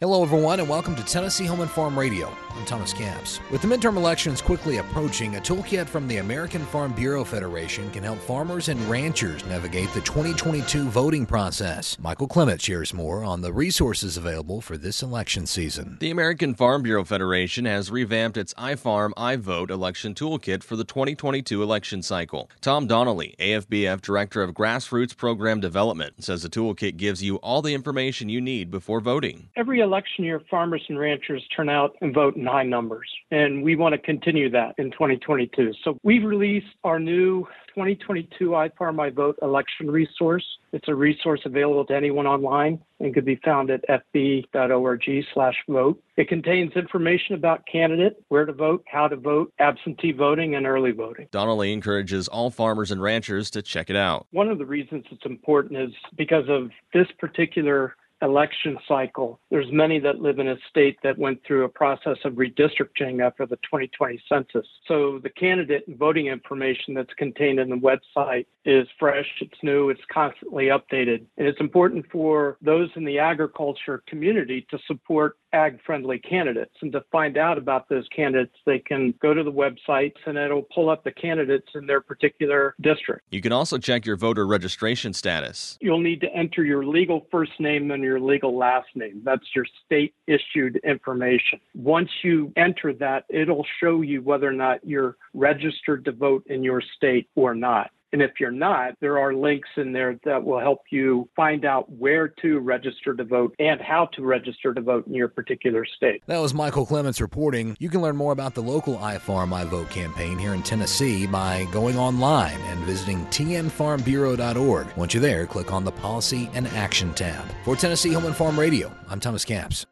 Hello, everyone, and welcome to Tennessee Home and Farm Radio. I'm Thomas Capps. With the midterm elections quickly approaching, a toolkit from the American Farm Bureau Federation can help farmers and ranchers navigate the 2022 voting process. Michael Clement shares more on the resources available for this election season. The American Farm Bureau Federation has revamped its iFarm iVote election toolkit for the 2022 election cycle. Tom Donnelly, AFBF Director of Grassroots Program Development, says the toolkit gives you all the information you need before voting. Every election year, farmers and ranchers turn out and vote in high numbers, and we want to continue that in 2022. So we've released our new 2022 iFarm iVote election resource. It's a resource available to anyone online and can be found at fb.org/vote. It contains information about candidate, where to vote, how to vote, absentee voting, and early voting. Donnelly encourages all farmers and ranchers to check it out. One of the reasons it's important is because of this particular election cycle. There's many that live in a state that went through a process of redistricting after the 2020 census. So the candidate and voting information that's contained in the website is fresh, it's new, it's constantly updated. And it's important for those in the agriculture community to support ag friendly candidates. And to find out about those candidates, they can go to the websites and it'll pull up the candidates in their particular district. You can also check your voter registration status. You'll need to enter your legal first name and your legal last name. That's your state issued information. Once you enter that, it'll show you whether or not you're registered to vote in your state or not. And if you're not, there are links in there that will help you find out where to register to vote and how to register to vote in your particular state. That was Michael Clements reporting. You can learn more about the local iFarm iVote campaign here in Tennessee by going online visiting tnfarmbureau.org. Once you're there, click on the Policy and Action tab. For Tennessee Home and Farm Radio, I'm Thomas Capps.